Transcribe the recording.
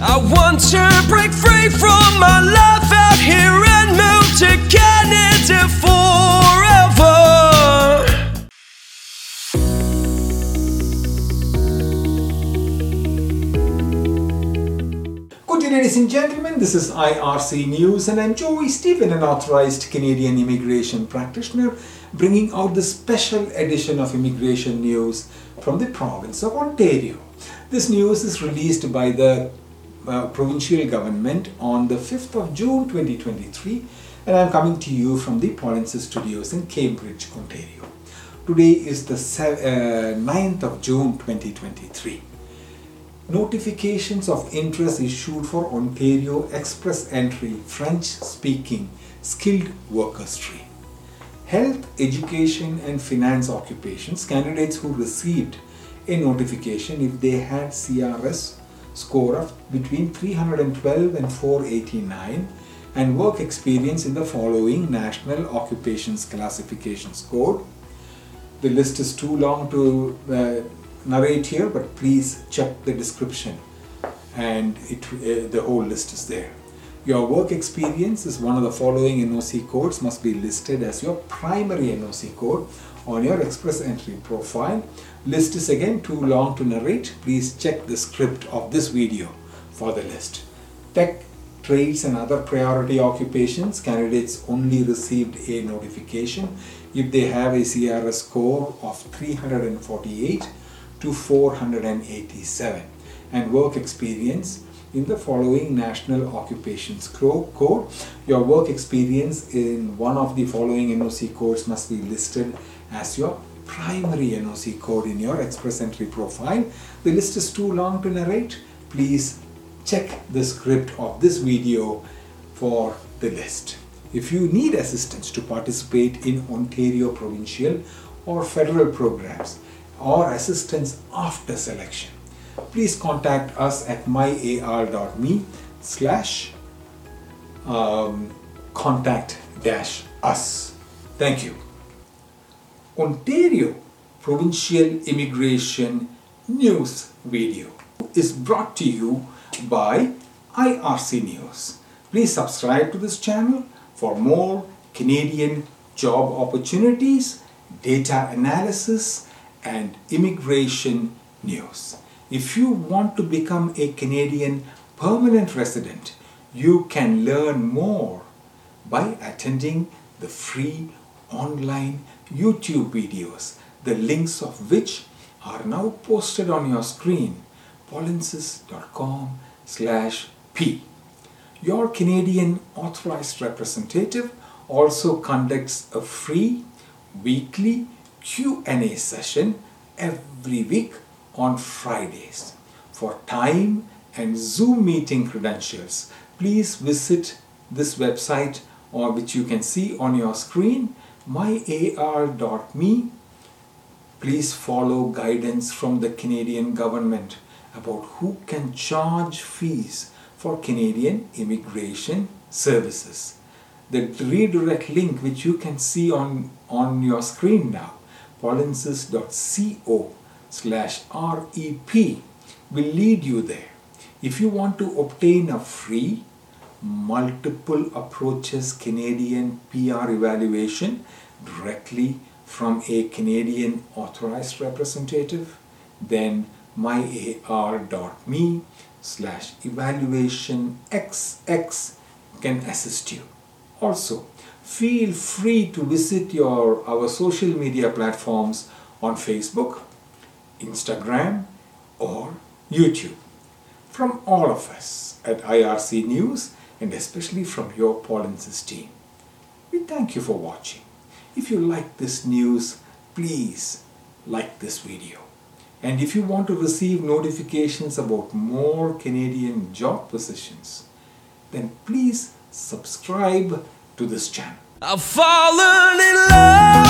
I want to break free from my life out here and move to Canada forever. Good day, ladies and gentlemen. This is IRC News, and I'm Joy Stephen, an authorized Canadian immigration practitioner, bringing out the special edition of immigration news from the province of Ontario. This news is released by the uh, provincial government on the 5th of June 2023, and I'm coming to you from the Polinsys Studios in Cambridge, Ontario. Today is the se- uh, 9th of June 2023 notifications of interest issued for Ontario Express Entry French speaking skilled workers stream. Health, education, and finance occupations candidates who received a notification if they had CRS score of between 312 and 489 and work experience in the following National Occupations Classifications Code. The list is too long to uh, narrate here, but please check the description and it, uh, the whole list is there. Your work experience is one of the following NOC codes must be listed as your primary NOC code on your Express Entry profile. List is again too long to narrate. Please check the script of this video for the list. Tech, trades and other priority occupations, candidates only received a notification if they have a CRS score of 348 to 487 and work experience in the following national occupations code. Your work experience in one of the following NOC codes must be listed as your primary NOC code in your Express Entry profile. The list is too long to narrate. Please check the script of this video for the list. If you need assistance to participate in Ontario provincial or federal programs, or assistance after selection, please contact us at myar.me slash um, contact dash us. Thank you. Ontario Provincial Immigration News video is brought to you by IRC News. Please subscribe to this channel for more Canadian job opportunities, data analysis, and immigration news. If you want to become a Canadian permanent resident, you can learn more by attending the free online YouTube videos, the links of which are now posted on your screen, polinsys.com slash p. Your Canadian authorized representative also conducts a free weekly Q&A session every week on Fridays. For time and Zoom meeting credentials, please visit this website or which you can see on your screen myar.me. Please follow guidance from the Canadian government about who can charge fees for Canadian immigration services. The redirect link which you can see on, on your screen now polinsys.co slash rep will lead you there. If you want to obtain a free multiple approaches Canadian PR evaluation directly from a Canadian authorized representative, then myar.me slash evaluation xx can assist you. Also, feel free to visit your our social media platforms on Facebook, Instagram, or YouTube. From all of us at IRC News and especially from your Polinsys team, we thank you for watching. If you like this news, please like this video. And if you want to receive notifications about more Canadian job positions, then please subscribe to this channel. I've fallen in love.